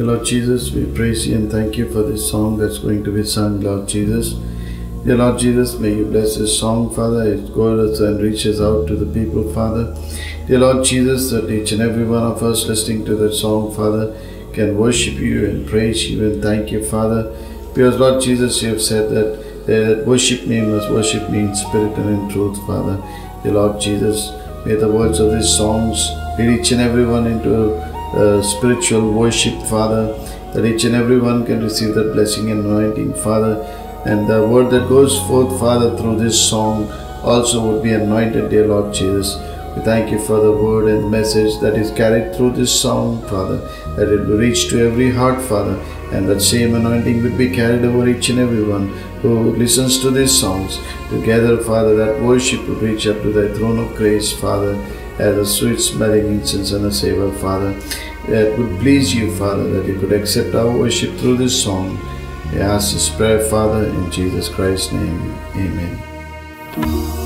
Dear Lord Jesus, we praise you and thank you for this song that's going to be sung, Lord Jesus. Dear Lord Jesus, may you bless this song, Father. It goes and reaches out to the people, Father. Dear Lord Jesus, that each and every one of us listening to that song, Father, can worship you and praise you and thank you, Father. Because, Lord Jesus, you have said that, that worship me must worship me in spirit and in truth, Father. Dear Lord Jesus, may the words of these songs lead each and everyone into uh, spiritual worship, Father, that each and everyone can receive that blessing and anointing, Father. And the word that goes forth, Father, through this song also would be anointed, dear Lord Jesus. We thank you for the word and message that is carried through this song, Father, that it will reach to every heart, Father, and that same anointing will be carried over each and every one who listens to these songs. Together, Father, that worship will reach up to thy throne of grace, Father, as a sweet smelling incense and a savor, Father, that would please you, Father, that you could accept our worship through this song. We ask this prayer, Father, in Jesus Christ's name. Amen.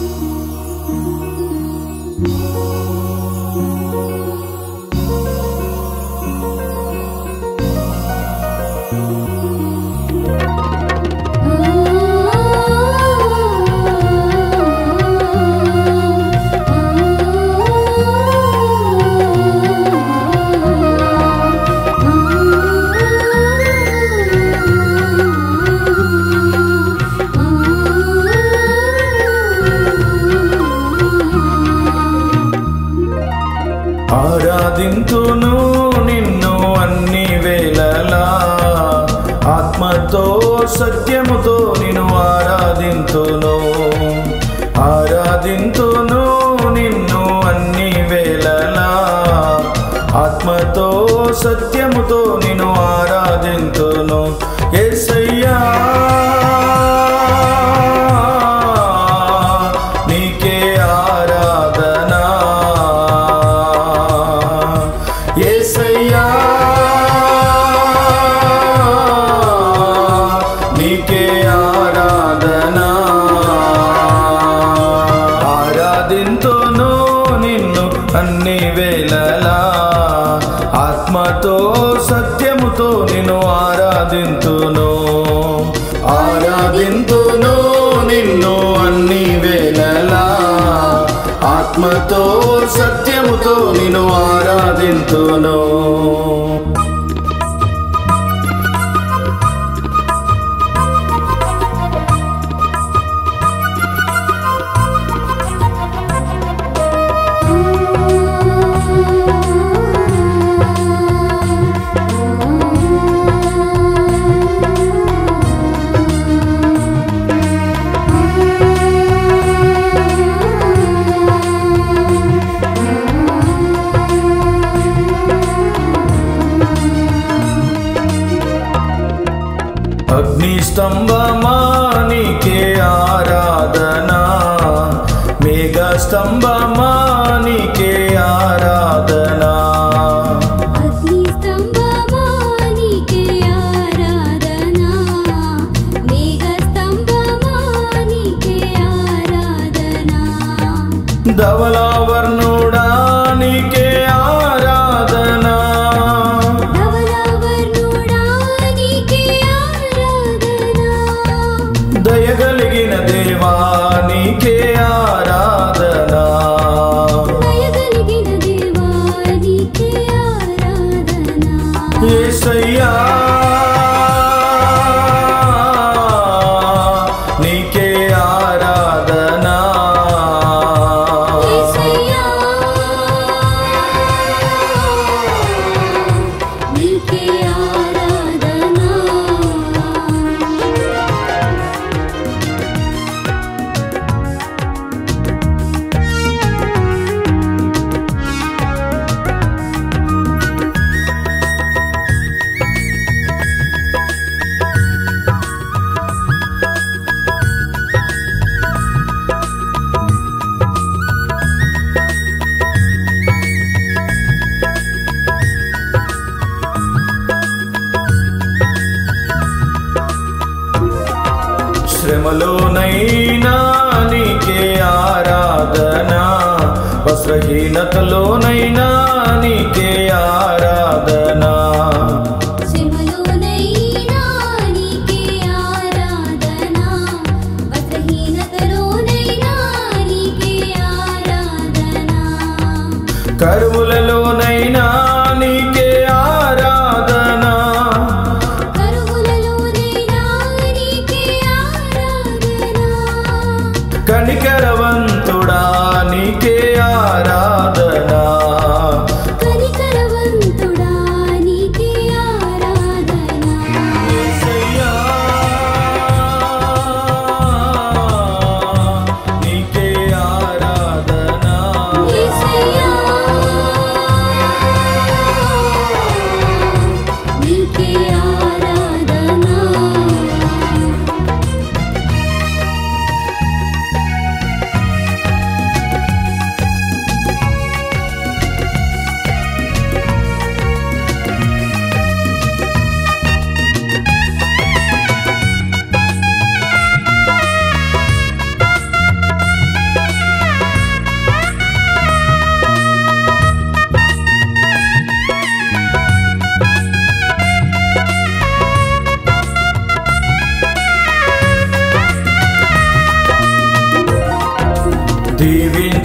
아! ಸತ್ಯಮುತೋ నిన్ను ఆరాధింతును. ఆరాధింతును నిన్ను అన్ని వేళలా. ఆత్మతో సత్యముతో నిన్ను ఆరాధింతును. అగ్నిస్తంభమానికే ఆరాధనా. మేఘస్తంభమానికే ఆరాధనా. శ్రమలోనైనా నీకే ఆరాధన. వస్త్రహీనతలోనైనా నీకే ఆరాధన. కరువుల கணிக்கிறவன்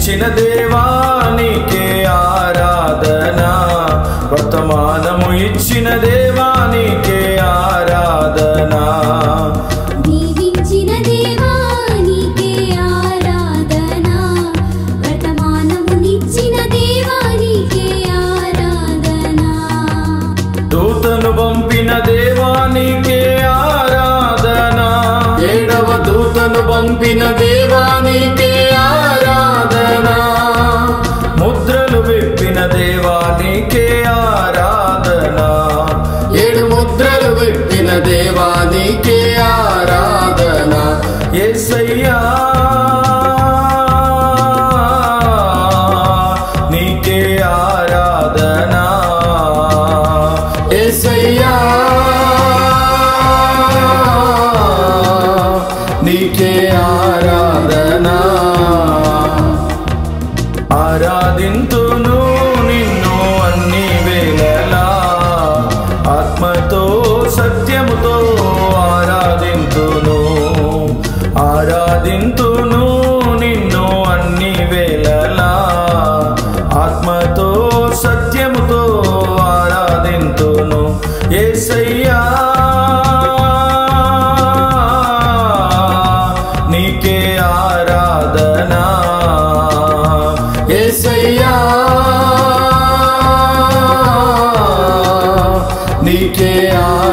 నిలిచిన దేవానికే ఆరాధన. వర్తమానము ఇచ్చిన దేవానికే ఆరాధన. పంపిన దేవానికే దేవానికే ఆరాధింతును. मैया नीचे आ